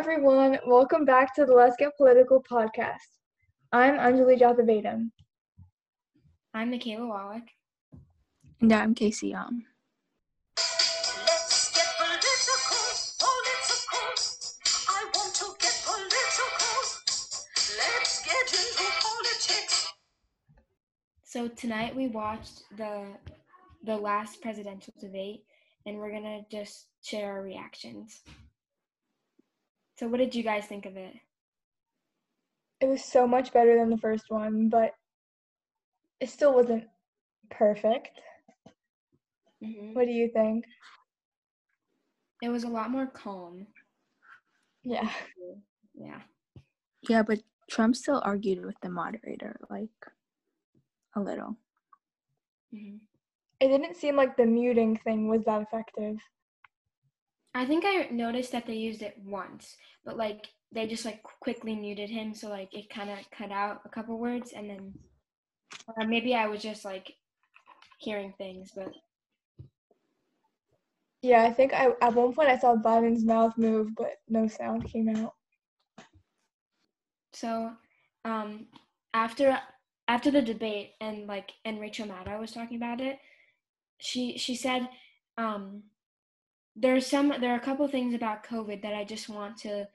everyone. Welcome back to the Let's Get Political podcast. I'm Anjali Jathavedam. I'm Michaela Wallach. And I'm Casey Young. Let's get political, political. I want to get political. Let's get into politics. So tonight we watched the the last presidential debate and we're going to just share our reactions. So what did you guys think of it? It was so much better than the first one, but it still wasn't perfect. hmm What do you think? It was a lot more calm. Yeah. Yeah. Yeah, but Trump still argued with the moderator, like a little. hmm It didn't seem like the muting thing was that effective. I think I noticed that they used it once, but like they just like quickly muted him, so like it kind of cut out a couple words, and then or maybe I was just like hearing things, but Yeah, I think I at one point I saw Biden's mouth move, but no sound came out. So, um, after after the debate and like and Rachel Maddow was talking about it, she she said, um, there's some there are a couple things about COVID that I just want to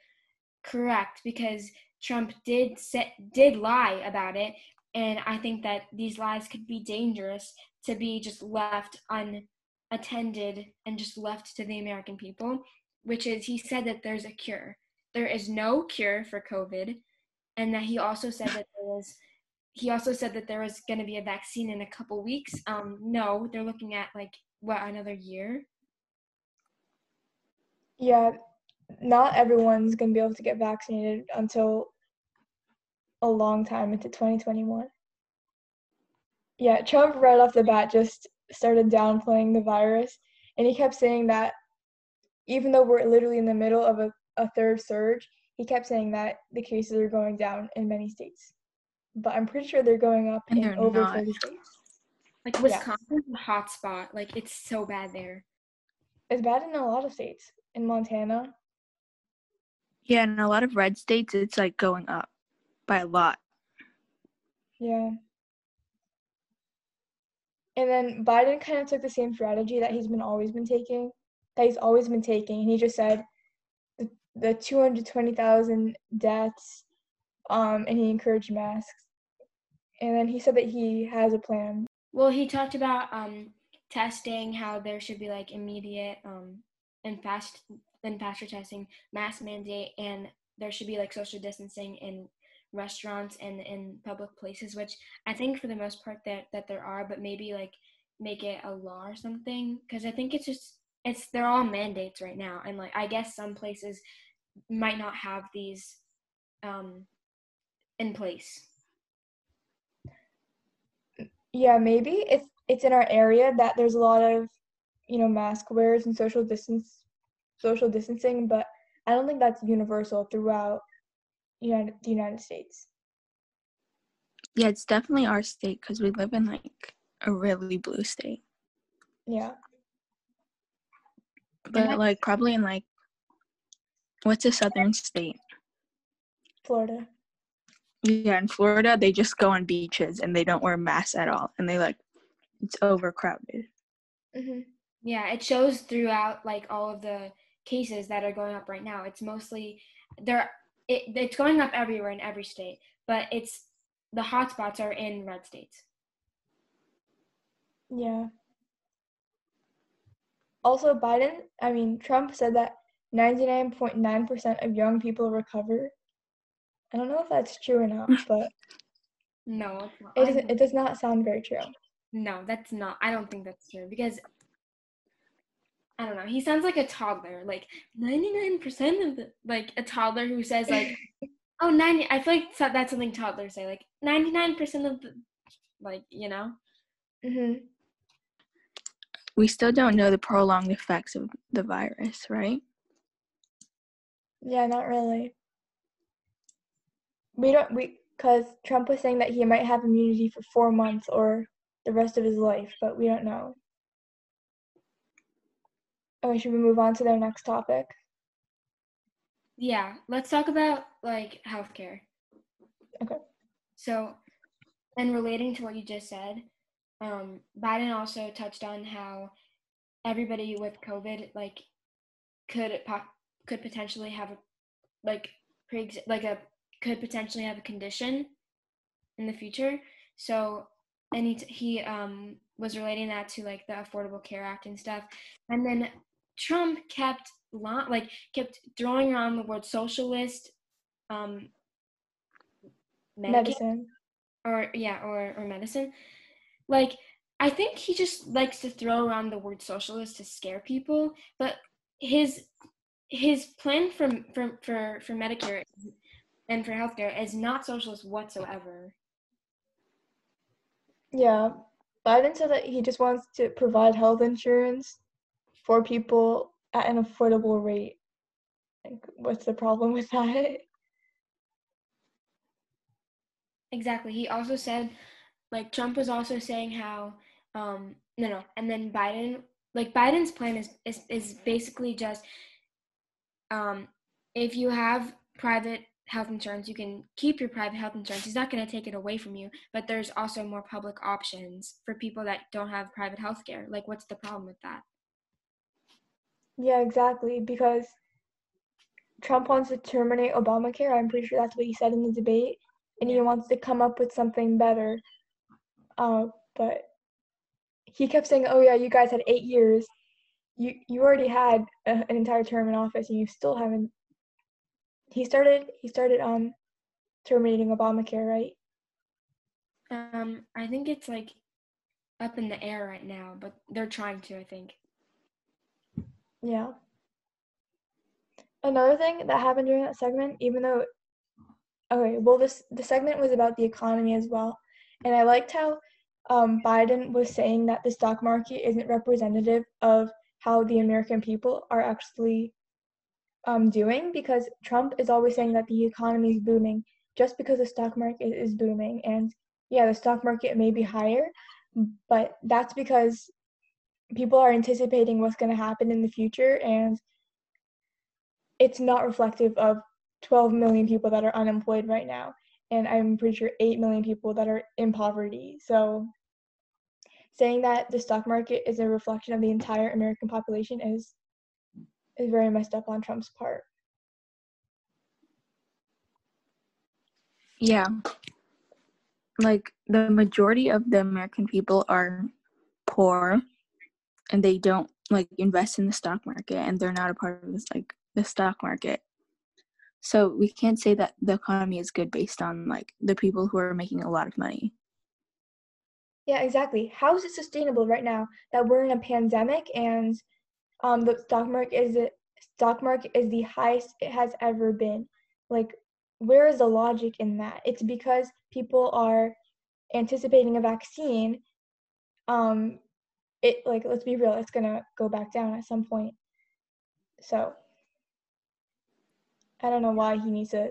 correct because Trump did set did lie about it, and I think that these lies could be dangerous to be just left unattended and just left to the American people. Which is, he said that there's a cure. There is no cure for COVID and that he also said that there was he also said that there was going to be a vaccine in a couple weeks um no they're looking at like what another year Yeah, not everyone's gonna be able to get vaccinated until a long time into 2021. Yeah, Trump right off the bat just started downplaying the virus, and he kept saying that even though we're literally in the middle of a, a third surge, he kept saying that the cases are going down in many states. But I'm pretty sure they're going up And in over not. 30 states. like wisconsin's a hot spot like it's so bad there It's bad in a lot of states. In Montana, Yeah, in a lot of red states, it's like going up by a lot. Yeah. And then Biden kind of took the same strategy that he's been always been taking, that he's always been taking. And he just said the, the 220,000 deaths, um, and he encouraged masks. And then he said that he has a plan. well he talked about um testing how there should be like immediate um and fast and faster testing mask mandate and there should be like social distancing in restaurants and in public places which i think for the most part that that there are but maybe like make it a law or something because i think it's just it's they're all mandates right now and like i guess some places might not have these um in place. Yeah, maybe it's it's in our area that there's a lot of, you know, mask wearers and social distance social distancing, but I don't think that's universal throughout United the United States. Yeah, it's definitely our state because we live in like a really blue state. Yeah. But like probably in like what's a southern state? Florida. Yeah, in Florida they just go on beaches and they don't wear masks at all and they like it's overcrowded. hmm Yeah, it shows throughout like all of the cases that are going up right now. It's mostly there. It, it's going up everywhere in every state, but it's the hot spots are in red states. Yeah. Also, Biden, I mean, Trump said that 99.9% of young people recover. I don't know if that's true or not, but No, it's not. it, doesn't, it does not sound very true. No, that's not. I don't think that's true because I don't know. He sounds like a toddler. Like ninety nine percent of the like a toddler who says like, oh 90 I feel like that's something toddlers say. Like ninety nine percent of the like you know. hmm We still don't know the prolonged effects of the virus, right? Yeah, not really. We don't, we, because Trump was saying that he might have immunity for four months or the rest of his life, but we don't know. Okay, should we move on to their next topic? Yeah, let's talk about like healthcare. Okay. So, and relating to what you just said, um, Biden also touched on how everybody with COVID like could po- could potentially have a like pre like a could potentially have a condition in the future. So, and he t- he um was relating that to like the Affordable Care Act and stuff, and then Trump kept like kept throwing around the word socialist, um, Medicine. or yeah, or or medicine. Like I think he just likes to throw around the word socialist to scare people, but his his plan for for for, for Medicare and for healthcare is not socialist whatsoever. Yeah. Biden said that he just wants to provide health insurance for people at an affordable rate. Like, what's the problem with that? Exactly. He also said, like Trump was also saying how, um, no, no, and then Biden, like Biden's plan is is is basically just, um, if you have private health insurance, you can keep your private health insurance. He's not going to take it away from you, but there's also more public options for people that don't have private health care. Like, what's the problem with that? Yeah, exactly. Because Trump wants to terminate Obamacare. I'm pretty sure that's what he said in the debate. And he wants to come up with something better. Uh, but he kept saying, "Oh yeah, you guys had eight years. You you already had a, an entire term in office, and you still haven't." He started he started um terminating Obamacare, right? Um, I think it's like up in the air right now, but they're trying to. I think. Yeah. Another thing that happened during that segment, even though, okay, well, this the segment was about the economy as well, and I liked how um, Biden was saying that the stock market isn't representative of how the American people are actually um, doing because Trump is always saying that the economy is booming just because the stock market is booming, and yeah, the stock market may be higher, but that's because people are anticipating what's going to happen in the future and it's not reflective of 12 million people that are unemployed right now and i'm pretty sure 8 million people that are in poverty. So saying that the stock market is a reflection of the entire american population is is very messed up on trump's part Yeah. Like the majority of the American people are poor and they don't like invest in the stock market and they're not a part of this like the stock market. So we can't say that the economy is good based on like the people who are making a lot of money. yeah exactly how is it sustainable right now that we're in a pandemic and um the stock market is the stock market is the highest it has ever been. Like where is the logic in that? It's because people are anticipating a vaccine um it like let's be real it's gonna go back down at some point. So i don't know why he needs to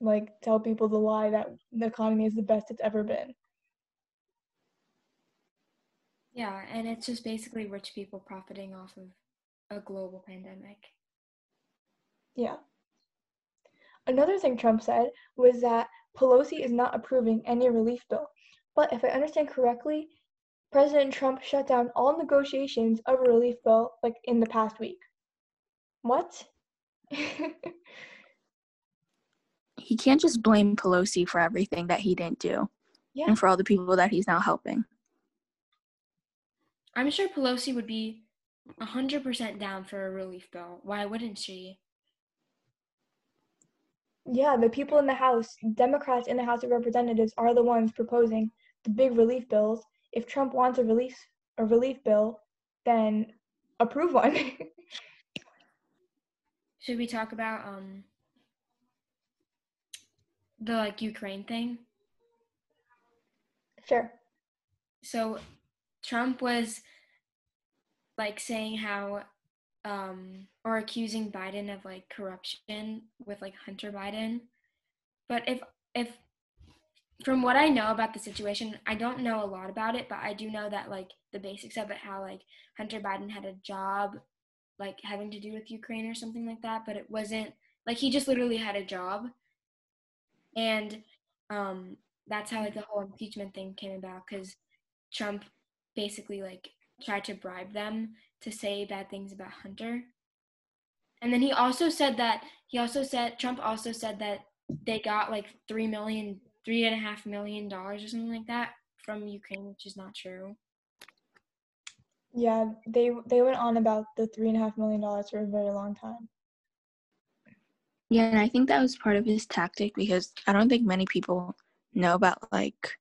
like tell people the lie that the economy is the best it's ever been Yeah, and it's just basically rich people profiting off of a global pandemic. Yeah. Another thing Trump said was that Pelosi is not approving any relief bill. But if I understand correctly, President Trump shut down all negotiations of a relief bill like in the past week. What? He can't just blame Pelosi for everything that he didn't do yeah. and for all the people that he's now helping. I'm sure Pelosi would be 100% down for a relief bill. Why wouldn't she? Yeah, the people in the House, Democrats in the House of Representatives are the ones proposing the big relief bills. If Trump wants a relief a relief bill, then approve one. Should we talk about um the like Ukraine thing? sure. So Trump was like saying how um or accusing Biden of like corruption with like Hunter Biden. But if if from what I know about the situation, I don't know a lot about it, but I do know that like the basics of it how like Hunter Biden had a job like having to do with Ukraine or something like that, but it wasn't like he just literally had a job. And um that's how like the whole impeachment thing came about cuz Trump basically like tried to bribe them to say bad things about Hunter. And then he also said that he also said Trump also said that they got like three million, three and a half million dollars or something like that from Ukraine, which is not true. Yeah, they they went on about the three and a half million dollars for a very long time. Yeah, and I think that was part of his tactic because I don't think many people know about like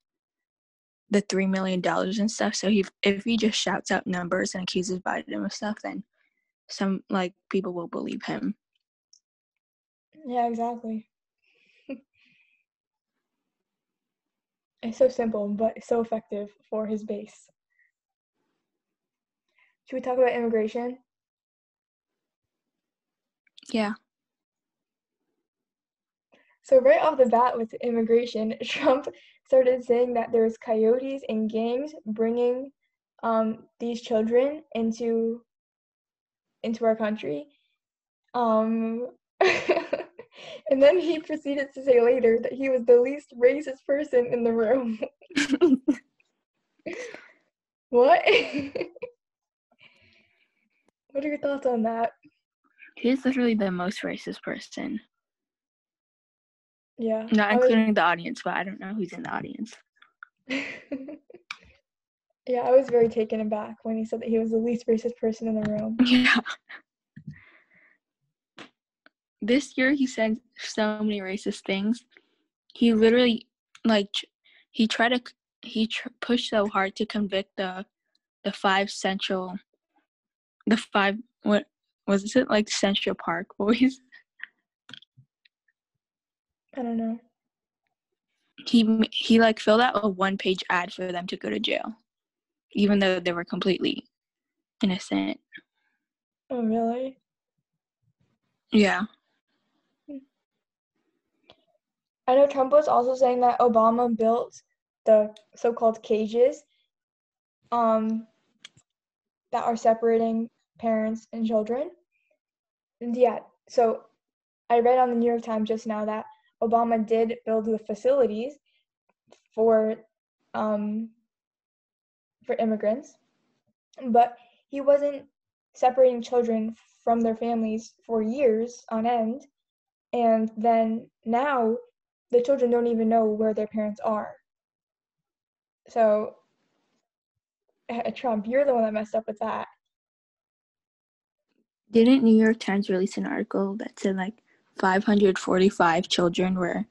the three million dollars and stuff. So he, if he just shouts out numbers and accuses Biden of stuff, then some like people will believe him. Yeah, exactly. it's so simple, but so effective for his base. Should we talk about immigration? Yeah. So right off the bat with immigration, Trump started saying that there's coyotes and gangs bringing um, these children into into our country. Um, and then he proceeded to say later that he was the least racist person in the room. what? what are your thoughts on that? He's literally the most racist person. Yeah. Not I was- including the audience, but I don't know who's in the audience. yeah, I was very taken aback when he said that he was the least racist person in the room. Yeah. This year he said so many racist things. He literally like he tried to he tr- pushed so hard to convict the the five central the five what was it like Central Park boys. I don't know. He he like filled out a one page ad for them to go to jail, even though they were completely innocent. Oh, really? Yeah. I know Trump was also saying that Obama built the so-called cages um, that are separating parents and children. And yeah, so I read on the New York Times just now that Obama did build the facilities for um, for immigrants, but he wasn't separating children from their families for years on end. And then now the children don't even know where their parents are. So, Trump, you're the one that messed up with that. Didn't New York Times release an article that said like 545 children were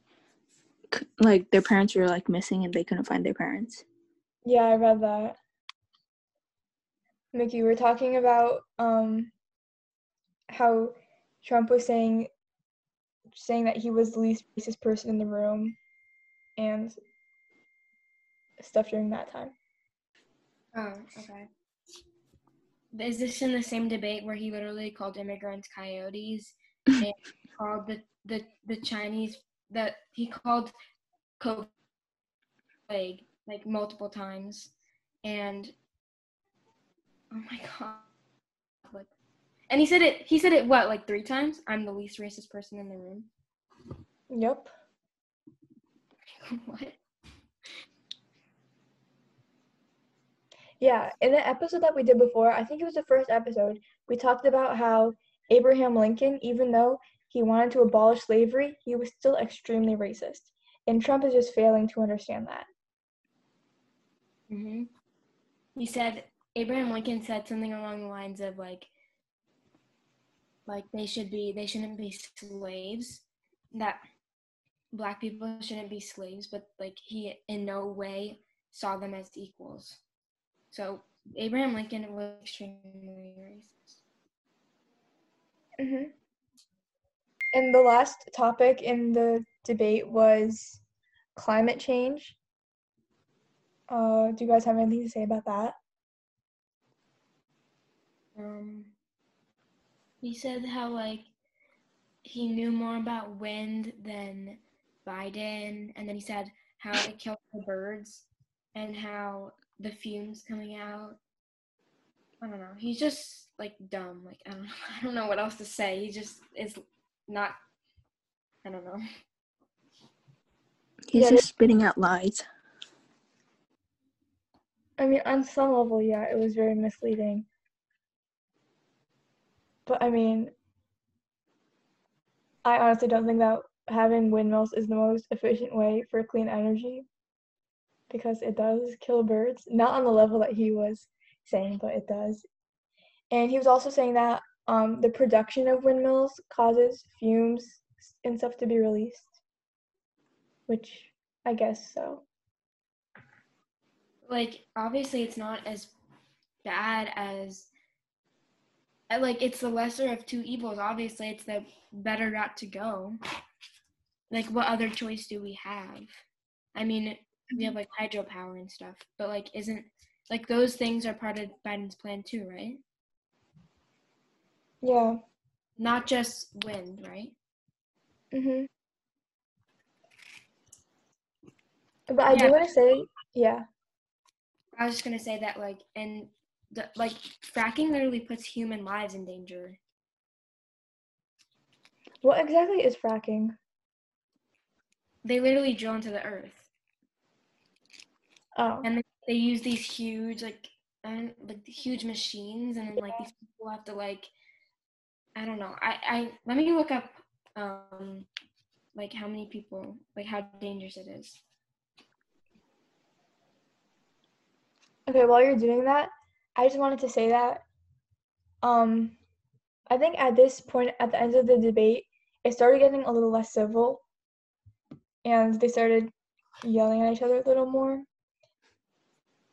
like their parents were like missing and they couldn't find their parents? Yeah, I read that. Mickey, we're talking about um how Trump was saying saying that he was the least racist person in the room and stuff during that time. Oh, okay. Is this in the same debate where he literally called immigrants coyotes and called the, the, the Chinese that he called COVID plague like multiple times. And oh my god like and he said it he said it what like three times? I'm the least racist person in the room. Yep. what? Yeah, in the episode that we did before, I think it was the first episode, we talked about how Abraham Lincoln, even though he wanted to abolish slavery, he was still extremely racist. And Trump is just failing to understand that. hmm He said Abraham Lincoln said something along the lines of like, like they should be they shouldn't be slaves, that black people shouldn't be slaves, but like he in no way saw them as equals. So Abraham Lincoln was extremely racist. hmm And the last topic in the debate was climate change. Uh, do you guys have anything to say about that? Um, he said how like he knew more about wind than Biden, and then he said how it killed the birds and how the fumes coming out. I don't know. He's just like dumb. Like I don't. I don't know what else to say. He just is not. I don't know. He's Yeah, just spitting out lies. I mean, on some level, yeah, it was very misleading. But I mean, I honestly don't think that having windmills is the most efficient way for clean energy because it does kill birds. Not on the level that he was saying, but it does. And he was also saying that um, the production of windmills causes fumes and stuff to be released, which I guess so. Like obviously, it's not as bad as. uh, Like it's the lesser of two evils. Obviously, it's the better route to go. Like, what other choice do we have? I mean, we have like hydropower and stuff, but like, isn't like those things are part of Biden's plan too, right? Yeah. Not just wind, right? Mhm. But I Yeah. do want to say, yeah. I was just gonna say that, like, and the, like fracking literally puts human lives in danger. What exactly is fracking? They literally drill into the earth, Oh. and they, they use these huge, like, like huge machines, and then like these people have to like, I don't know. I I let me look up, um, like how many people, like how dangerous it is. Okay, while you're doing that, I just wanted to say that um I think at this point at the end of the debate, it started getting a little less civil and they started yelling at each other a little more.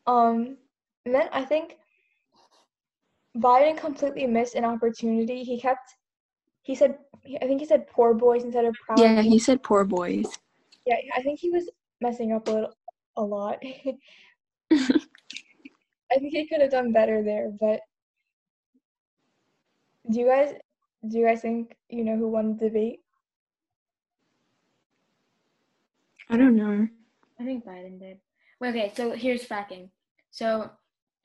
Um and then I think Biden completely missed an opportunity. He kept he said I think he said poor boys instead of proud Yeah, boys. he said poor boys. Yeah, I think he was messing up a little, a lot. I think he could have done better there, but do you guys do you guys think you know who won the debate? I don't know. I think Biden did. Well, okay, so here's fracking. So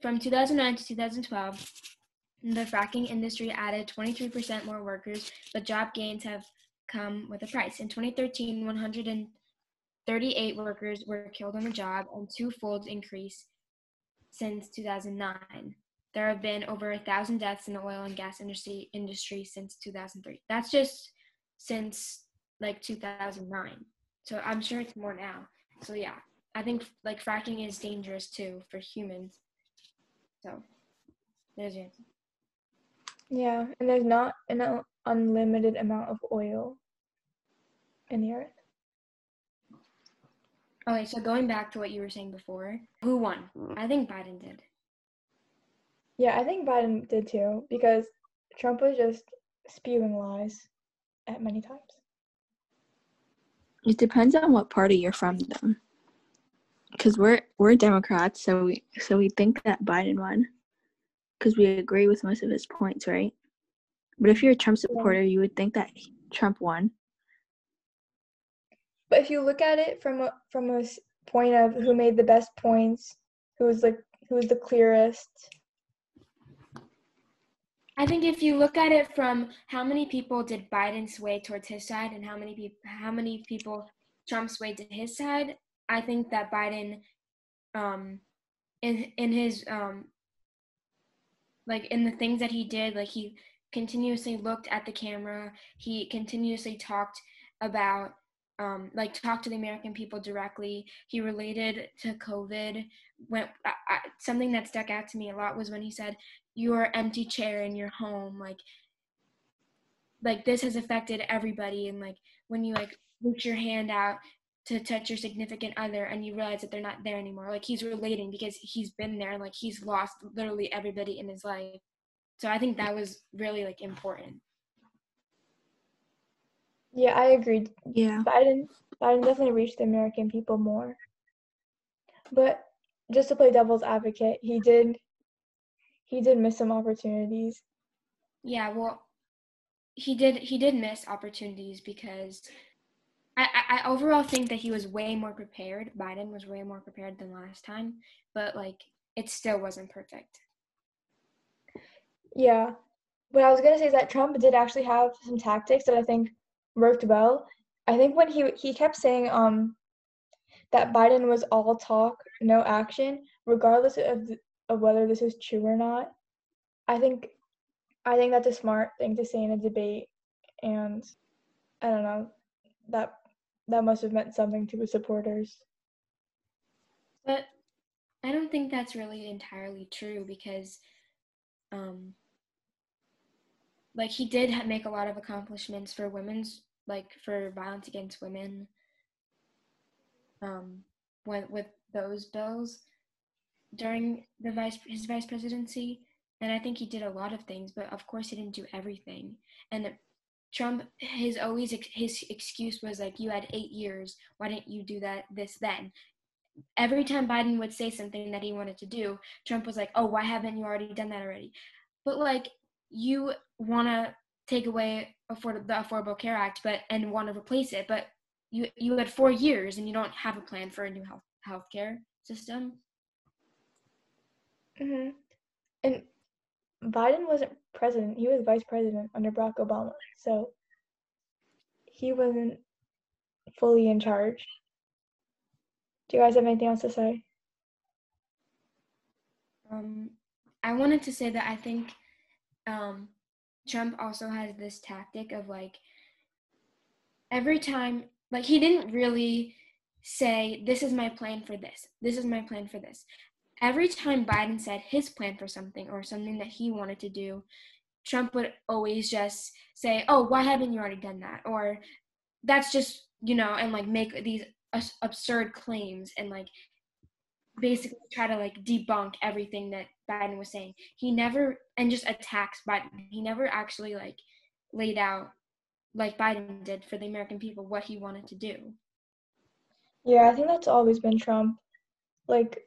from 2009 to 2012, the fracking industry added 23% more workers, but job gains have come with a price. In 2013, 138 workers were killed on the job, a two-fold increase since 2009. There have been over a thousand deaths in the oil and gas industry industry since 2003. That's just since like 2009. So I'm sure it's more now. So yeah, I think like fracking is dangerous too for humans. So there's your answer. Yeah, and there's not an unlimited amount of oil in the earth. Okay, so going back to what you were saying before, who won? Hmm. I think Biden did. Yeah, I think Biden did too because Trump was just spewing lies at many times. It depends on what party you're from, though. Because we're we're Democrats, so we so we think that Biden won, because we agree with most of his points, right? But if you're a Trump supporter, you would think that Trump won. But if you look at it from a from a s- point of who made the best points, who was like who was the clearest, I think if you look at it from how many people did Biden sway towards his side and how many people how many people Trump swayed to his side, I think that Biden um in in his um like in the things that he did, like he continuously looked at the camera, he continuously talked about um, like talked to the American people directly. He related to COVID. When I, I, something that stuck out to me a lot was when he said, "Your empty chair in your home, like, like this has affected everybody." And like when you like reach your hand out to touch your significant other and you realize that they're not there anymore, like he's relating because he's been there. and Like he's lost literally everybody in his life. So I think that was really like important. yeah, I agreed. Yeah. Biden Biden definitely reached the American people more. But just to play devil's advocate, he did he did miss some opportunities. Yeah, well, he did he did miss opportunities because I, I, overall think that he was way more prepared. Biden was way more prepared than last time, but like it still wasn't perfect. Yeah. What I was gonna say is that Trump did actually have some tactics that I think worked well. I think when he he kept saying um that Biden was all talk, no action, regardless of of whether this is true or not. I think I think that's a smart thing to say in a debate, and I don't know that that must have meant something to his supporters. But I don't think that's really entirely true because, um, like he did make a lot of accomplishments for women's, like for violence against women. Um, when with those bills during the vice his vice presidency, and I think he did a lot of things, but of course he didn't do everything. And Trump, his always ex- his excuse was like, "You had eight years. Why didn't you do that this then?" Every time Biden would say something that he wanted to do, Trump was like, "Oh, why haven't you already done that already?" But like, you want to take away afford- the Affordable Care Act, but and want to replace it, but you you had four years and you don't have a plan for a new health healthcare system. Mm hmm And Biden wasn't president; he was vice president under Barack Obama, so he wasn't fully in charge. Do you guys have anything else to say? Um, I wanted to say that I think um, Trump also has this tactic of like every time, like he didn't really say, "This is my plan for this. This is my plan for this." Every time Biden said his plan for something or something that he wanted to do, Trump would always just say, "Oh, why haven't you already done that?" Or that's just you know, and like make these absurd claims and like basically try to like debunk everything that Biden was saying. He never and just attacks Biden. He never actually like laid out like Biden did for the American people what he wanted to do. Yeah, I think that's always been Trump. Like,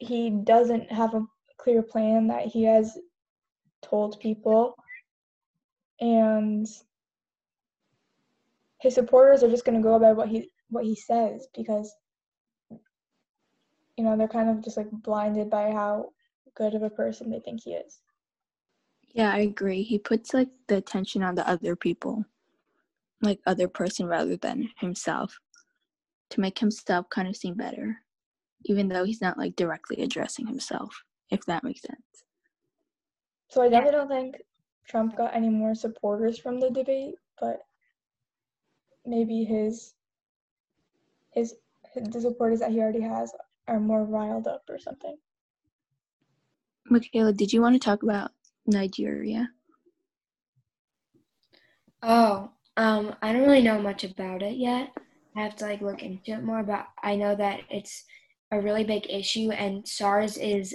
he doesn't have a clear plan that he has told people, and his supporters are just going to go by what he what he says because you know they're kind of just like blinded by how good of a person they think he is. Yeah, I agree. He puts like the attention on the other people, like other person rather than himself, to make himself kind of seem better, even though he's not like directly addressing himself, if that makes sense. So I definitely don't think Trump got any more supporters from the debate, but maybe his his, his the supporters that he already has are more riled up or something. Michaela, did you want to talk about Nigeria? Oh, um, I don't really know much about it yet. I have to like look into it more, but I know that it's a really big issue and SARS is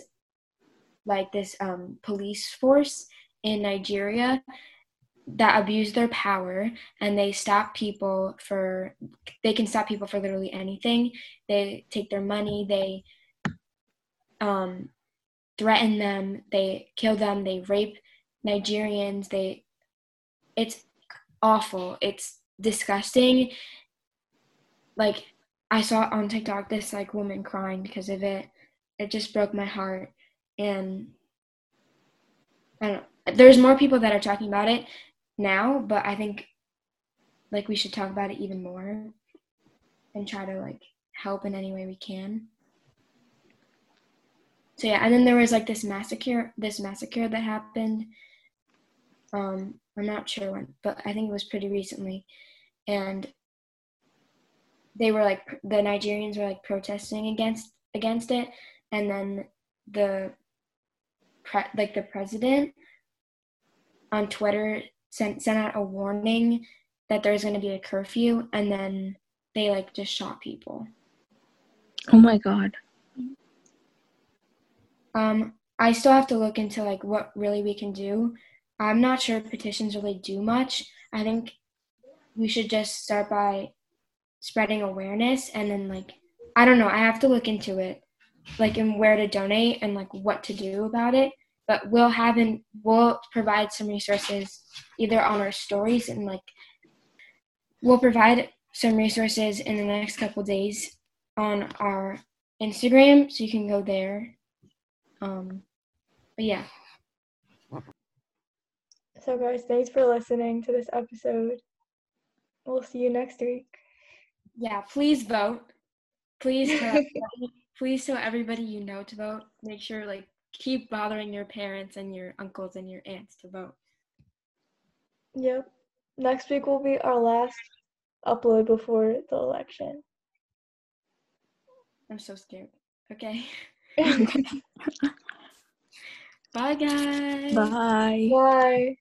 like this um, police force in Nigeria that abuse their power and they stop people for they can stop people for literally anything. They take their money, they um, threaten them, they kill them, they rape Nigerians, they it's awful. It's disgusting. Like I saw on TikTok this like woman crying because of it. It just broke my heart. And I don't. There's more people that are talking about it now, but I think like we should talk about it even more and try to like help in any way we can. So yeah, and then there was like this massacre this massacre that happened. Um I'm not sure when, but I think it was pretty recently. And they were like the Nigerians were like protesting against against it, and then the pre- like the president on Twitter sent sent out a warning that there's going to be a curfew, and then they like just shot people. Oh my god. Um, I still have to look into like what really we can do. I'm not sure petitions really do much. I think we should just start by spreading awareness and then like I don't know, I have to look into it. Like and where to donate and like what to do about it. But we'll have and we'll provide some resources either on our stories and like we'll provide some resources in the next couple days on our Instagram so you can go there. Um but yeah. So, guys, thanks for listening to this episode. We'll see you next week. Yeah, please vote. Please tell everybody, please tell everybody you know to vote. Make sure like keep bothering your parents and your uncles and your aunts to vote. Yep. Next week will be our last upload before the election. I'm so scared. Okay. Bye guys. Bye. Bye.